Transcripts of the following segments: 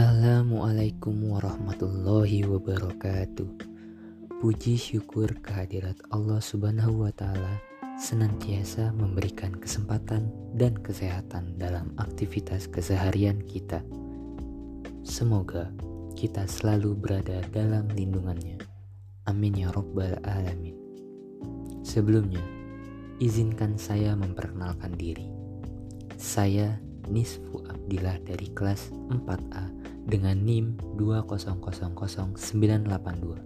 Assalamualaikum warahmatullahi wabarakatuh. Puji syukur kehadirat Allah Subhanahu wa Ta'ala senantiasa memberikan kesempatan dan kesehatan dalam aktivitas keseharian kita. Semoga kita selalu berada dalam lindungannya. Amin ya Rabbal 'Alamin. Sebelumnya, izinkan saya memperkenalkan diri. Saya Nisfu Abdillah dari kelas 4A dengan NIM 2000982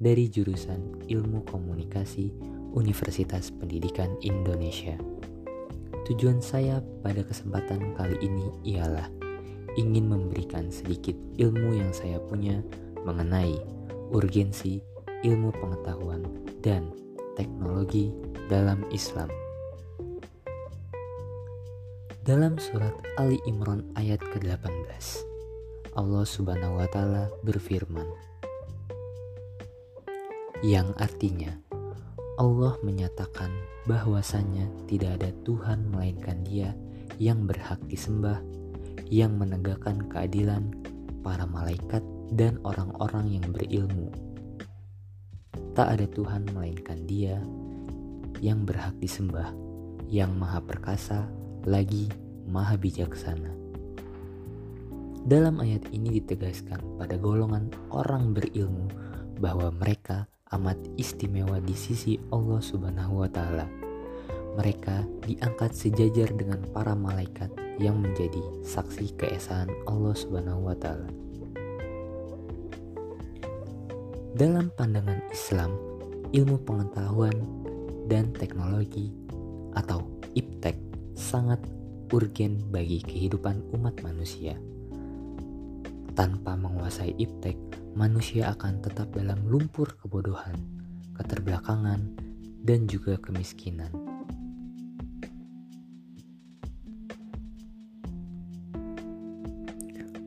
dari jurusan Ilmu Komunikasi Universitas Pendidikan Indonesia. Tujuan saya pada kesempatan kali ini ialah ingin memberikan sedikit ilmu yang saya punya mengenai urgensi ilmu pengetahuan dan teknologi dalam Islam. Dalam surat Ali Imran ayat ke-18, Allah Subhanahu wa taala berfirman yang artinya Allah menyatakan bahwasanya tidak ada Tuhan melainkan Dia yang berhak disembah, yang menegakkan keadilan para malaikat dan orang-orang yang berilmu. Tak ada Tuhan melainkan Dia yang berhak disembah, yang maha perkasa lagi maha bijaksana. Dalam ayat ini ditegaskan pada golongan orang berilmu bahwa mereka amat istimewa di sisi Allah Subhanahu wa taala. Mereka diangkat sejajar dengan para malaikat yang menjadi saksi keesaan Allah Subhanahu wa taala. Dalam pandangan Islam, ilmu pengetahuan dan teknologi atau IPTEK sangat urgen bagi kehidupan umat manusia. Tanpa menguasai iptek, manusia akan tetap dalam lumpur kebodohan, keterbelakangan, dan juga kemiskinan.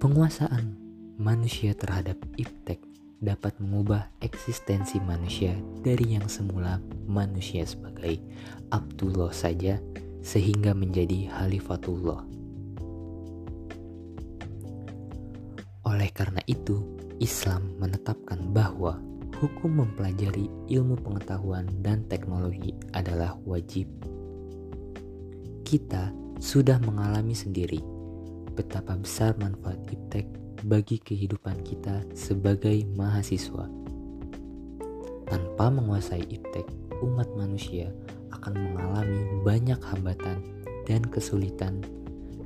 Penguasaan manusia terhadap iptek dapat mengubah eksistensi manusia dari yang semula manusia sebagai Abdullah saja sehingga menjadi Halifatullah. Oleh karena itu, Islam menetapkan bahwa hukum mempelajari ilmu pengetahuan dan teknologi adalah wajib. Kita sudah mengalami sendiri betapa besar manfaat iptek bagi kehidupan kita sebagai mahasiswa. Tanpa menguasai iptek, umat manusia akan mengalami banyak hambatan dan kesulitan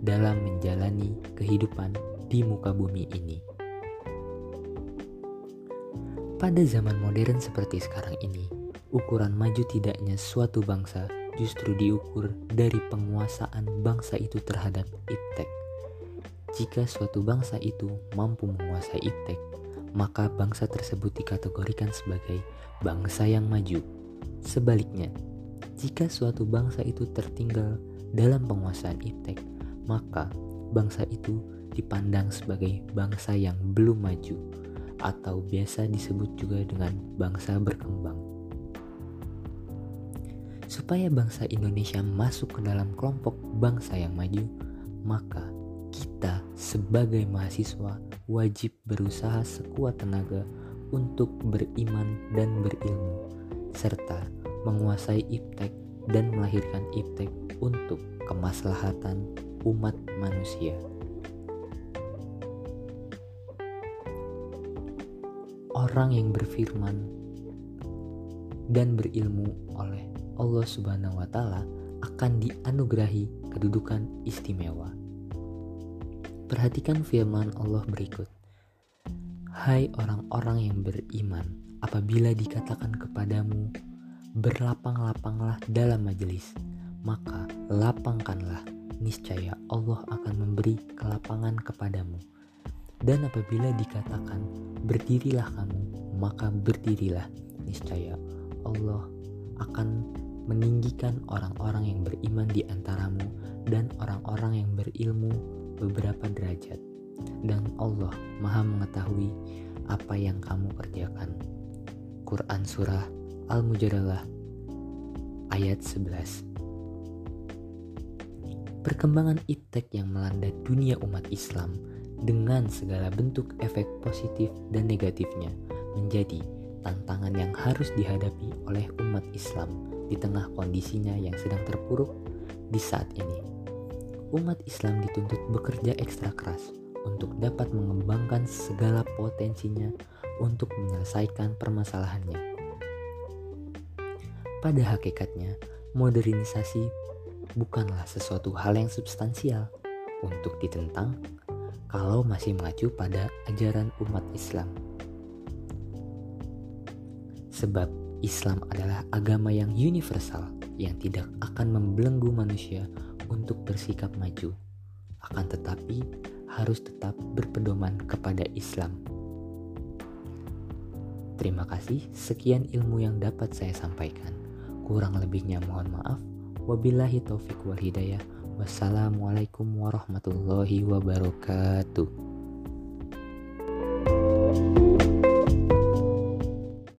dalam menjalani kehidupan di muka bumi ini. Pada zaman modern seperti sekarang ini, ukuran maju tidaknya suatu bangsa justru diukur dari penguasaan bangsa itu terhadap iptek. Jika suatu bangsa itu mampu menguasai iptek, maka bangsa tersebut dikategorikan sebagai bangsa yang maju. Sebaliknya, jika suatu bangsa itu tertinggal dalam penguasaan iptek, maka bangsa itu dipandang sebagai bangsa yang belum maju atau biasa disebut juga dengan bangsa berkembang. Supaya bangsa Indonesia masuk ke dalam kelompok bangsa yang maju, maka kita sebagai mahasiswa wajib berusaha sekuat tenaga untuk beriman dan berilmu serta menguasai iptek dan melahirkan iptek untuk kemaslahatan umat manusia. Orang yang berfirman dan berilmu oleh Allah Subhanahu wa taala akan dianugerahi kedudukan istimewa. Perhatikan firman Allah berikut. Hai orang-orang yang beriman, apabila dikatakan kepadamu berlapang-lapanglah dalam majelis, maka lapangkanlah, niscaya Allah akan memberi kelapangan kepadamu. Dan apabila dikatakan berdirilah kamu, maka berdirilah, niscaya Allah akan meninggikan orang-orang yang beriman di antaramu dan orang-orang yang berilmu beberapa derajat. Dan Allah Maha Mengetahui apa yang kamu kerjakan. Quran Surah Al-Mujadalah ayat 11 Perkembangan iptek yang melanda dunia umat Islam dengan segala bentuk efek positif dan negatifnya menjadi tantangan yang harus dihadapi oleh umat Islam di tengah kondisinya yang sedang terpuruk di saat ini. Umat Islam dituntut bekerja ekstra keras untuk dapat mengembangkan segala potensinya untuk menyelesaikan permasalahannya. Pada hakikatnya, modernisasi bukanlah sesuatu hal yang substansial untuk ditentang kalau masih mengacu pada ajaran umat Islam. Sebab Islam adalah agama yang universal yang tidak akan membelenggu manusia untuk bersikap maju. Akan tetapi harus tetap berpedoman kepada Islam. Terima kasih, sekian ilmu yang dapat saya sampaikan. Kurang lebihnya mohon maaf. Wabillahi taufik wal hidayah. Wassalamualaikum warahmatullahi wabarakatuh.